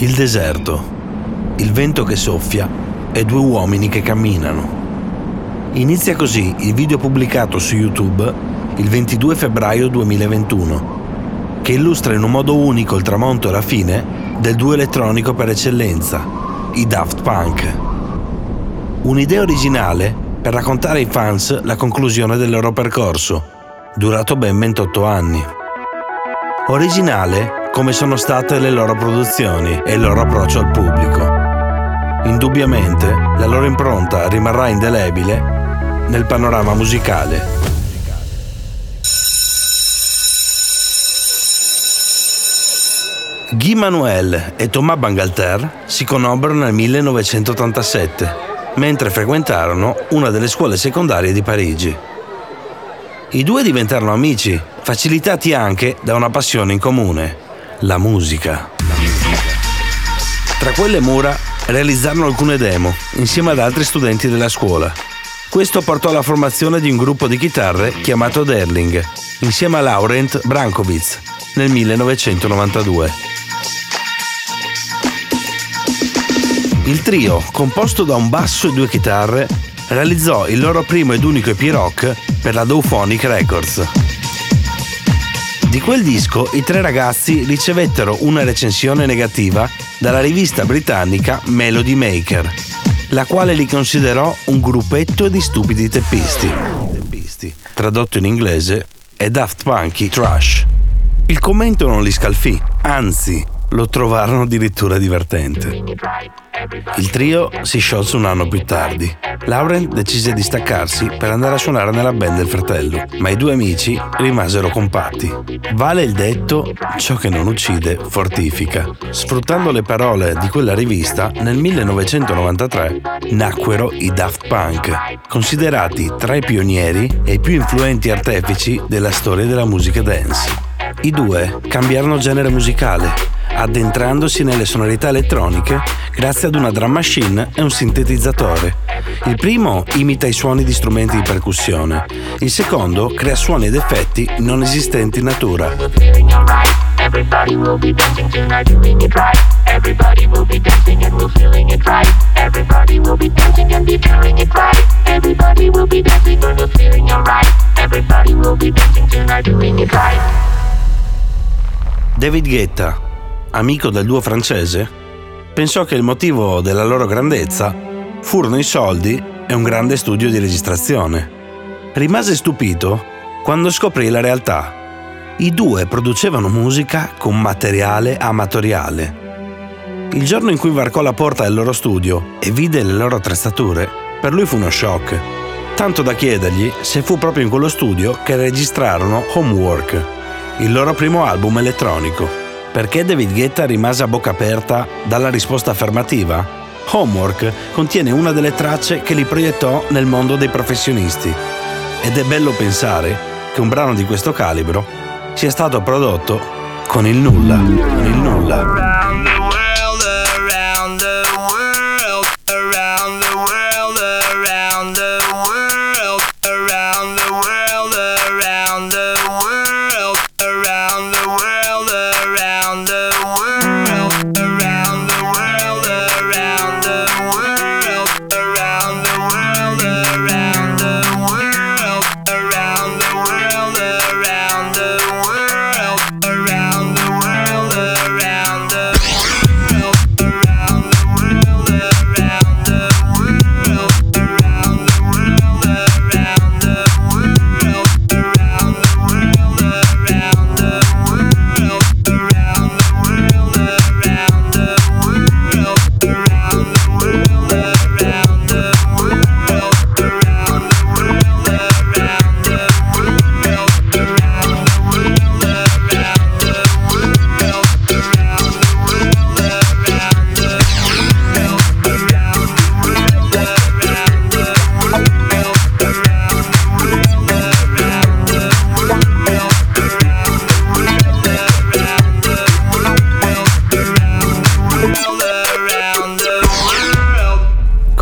Il deserto, il vento che soffia e due uomini che camminano. Inizia così il video pubblicato su YouTube il 22 febbraio 2021, che illustra in un modo unico il tramonto e la fine del duo elettronico per eccellenza, i Daft Punk. Un'idea originale per raccontare ai fans la conclusione del loro percorso, durato ben 28 anni. Originale come sono state le loro produzioni e il loro approccio al pubblico. Indubbiamente la loro impronta rimarrà indelebile nel panorama musicale. Guy Manuel e Thomas Bangalter si conobbero nel 1987, mentre frequentarono una delle scuole secondarie di Parigi. I due diventarono amici, facilitati anche da una passione in comune, la musica. Tra quelle mura realizzarono alcune demo insieme ad altri studenti della scuola. Questo portò alla formazione di un gruppo di chitarre chiamato Derling, insieme a Laurent Brankovic nel 1992. Il trio, composto da un basso e due chitarre, realizzò il loro primo ed unico EP rock per la Dowphonic Records. Di quel disco i tre ragazzi ricevettero una recensione negativa dalla rivista britannica Melody Maker, la quale li considerò un gruppetto di stupidi teppisti. Tradotto in inglese è Daft Punky Trash. Il commento non li scalfì, anzi lo trovarono addirittura divertente. Il trio si sciolse un anno più tardi. Laurent decise di staccarsi per andare a suonare nella band del fratello, ma i due amici rimasero compatti. Vale il detto, ciò che non uccide fortifica. Sfruttando le parole di quella rivista, nel 1993 nacquero i Daft Punk, considerati tra i pionieri e i più influenti artefici della storia della musica dance. I due cambiarono genere musicale addentrandosi nelle sonorità elettroniche grazie ad una drum machine e un sintetizzatore. Il primo imita i suoni di strumenti di percussione, il secondo crea suoni ed effetti non esistenti in natura. Everybody will be dancing tonight, doing it right. Everybody will be dancing and we're feeling it right. Everybody will be dancing and be feeling it right. Everybody will be dancing and we're feeling alright. Everybody will be dancing tonight, doing it right. David Guetta amico del duo francese, pensò che il motivo della loro grandezza furono i soldi e un grande studio di registrazione. Rimase stupito quando scoprì la realtà. I due producevano musica con materiale amatoriale. Il giorno in cui varcò la porta del loro studio e vide le loro attrezzature, per lui fu uno shock, tanto da chiedergli se fu proprio in quello studio che registrarono Homework, il loro primo album elettronico. Perché David Guetta rimase a bocca aperta dalla risposta affermativa? Homework contiene una delle tracce che li proiettò nel mondo dei professionisti. Ed è bello pensare che un brano di questo calibro sia stato prodotto con il nulla. Con il nulla.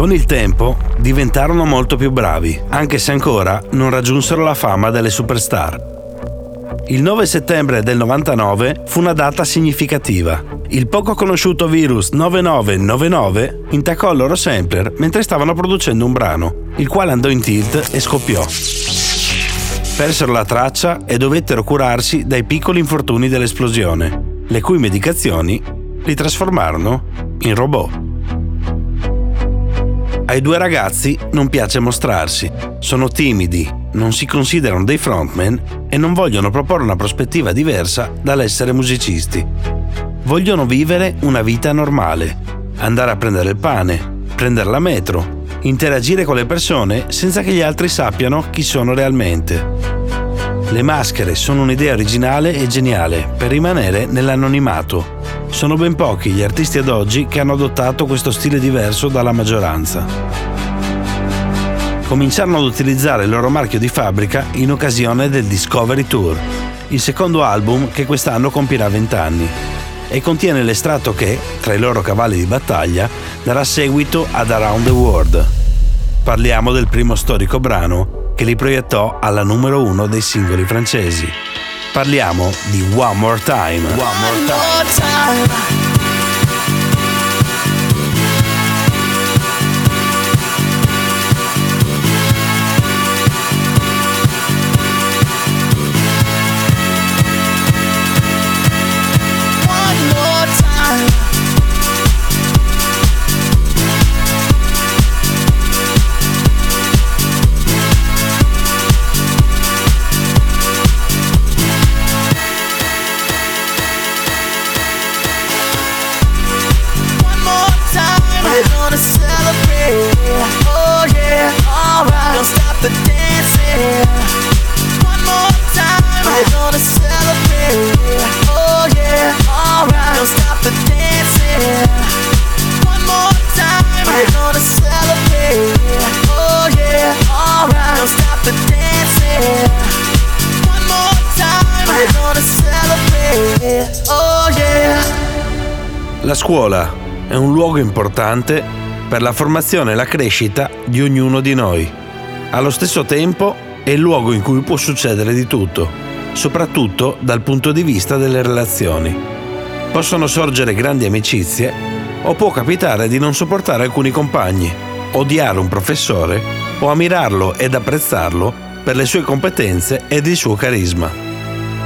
Con il tempo diventarono molto più bravi, anche se ancora non raggiunsero la fama delle superstar. Il 9 settembre del 99 fu una data significativa. Il poco conosciuto virus 9999 intaccò il loro sampler mentre stavano producendo un brano, il quale andò in tilt e scoppiò. Persero la traccia e dovettero curarsi dai piccoli infortuni dell'esplosione, le cui medicazioni li trasformarono in robot. Ai due ragazzi non piace mostrarsi, sono timidi, non si considerano dei frontman e non vogliono proporre una prospettiva diversa dall'essere musicisti. Vogliono vivere una vita normale, andare a prendere il pane, prendere la metro, interagire con le persone senza che gli altri sappiano chi sono realmente. Le maschere sono un'idea originale e geniale per rimanere nell'anonimato. Sono ben pochi gli artisti ad oggi che hanno adottato questo stile diverso dalla maggioranza. Cominciarono ad utilizzare il loro marchio di fabbrica in occasione del Discovery Tour, il secondo album che quest'anno compirà 20 anni, e contiene l'estratto che, tra i loro cavalli di battaglia, darà seguito ad Around the World. Parliamo del primo storico brano che li proiettò alla numero uno dei singoli francesi. Parliamo di One More Time. One More Time. La scuola è un luogo importante per la formazione e la crescita di ognuno di noi. Allo stesso tempo è il luogo in cui può succedere di tutto, soprattutto dal punto di vista delle relazioni. Possono sorgere grandi amicizie o può capitare di non sopportare alcuni compagni, odiare un professore o ammirarlo ed apprezzarlo per le sue competenze ed il suo carisma.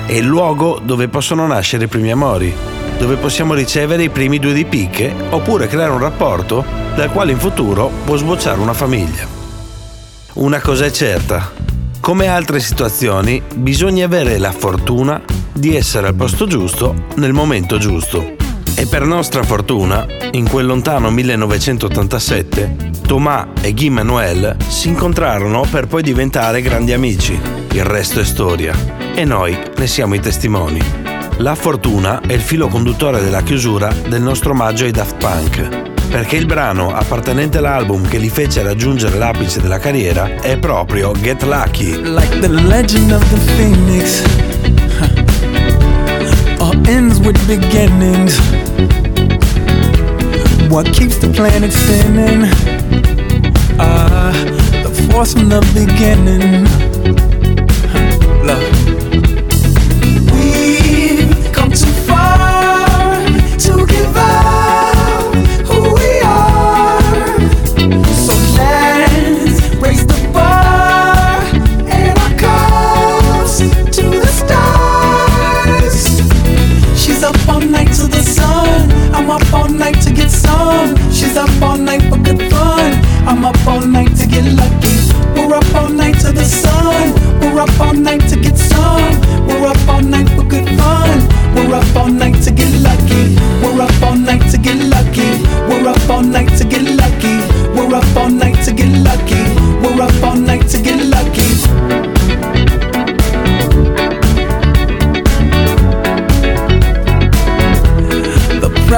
È il luogo dove possono nascere i primi amori, dove possiamo ricevere i primi due di picche oppure creare un rapporto dal quale in futuro può sbocciare una famiglia. Una cosa è certa, come altre situazioni bisogna avere la fortuna di essere al posto giusto nel momento giusto. E per nostra fortuna, in quel lontano 1987, Thomas e Guy Manuel si incontrarono per poi diventare grandi amici. Il resto è storia e noi ne siamo i testimoni. La fortuna è il filo conduttore della chiusura del nostro omaggio ai Daft Punk, perché il brano appartenente all'album che li fece raggiungere l'apice della carriera è proprio Get Lucky. Like the legend of the phoenix. All ends with beginnings What keeps the planet spinning Ah, uh, the force from the beginning huh.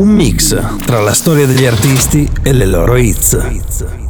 Un mix tra la storia degli artisti e le loro hits.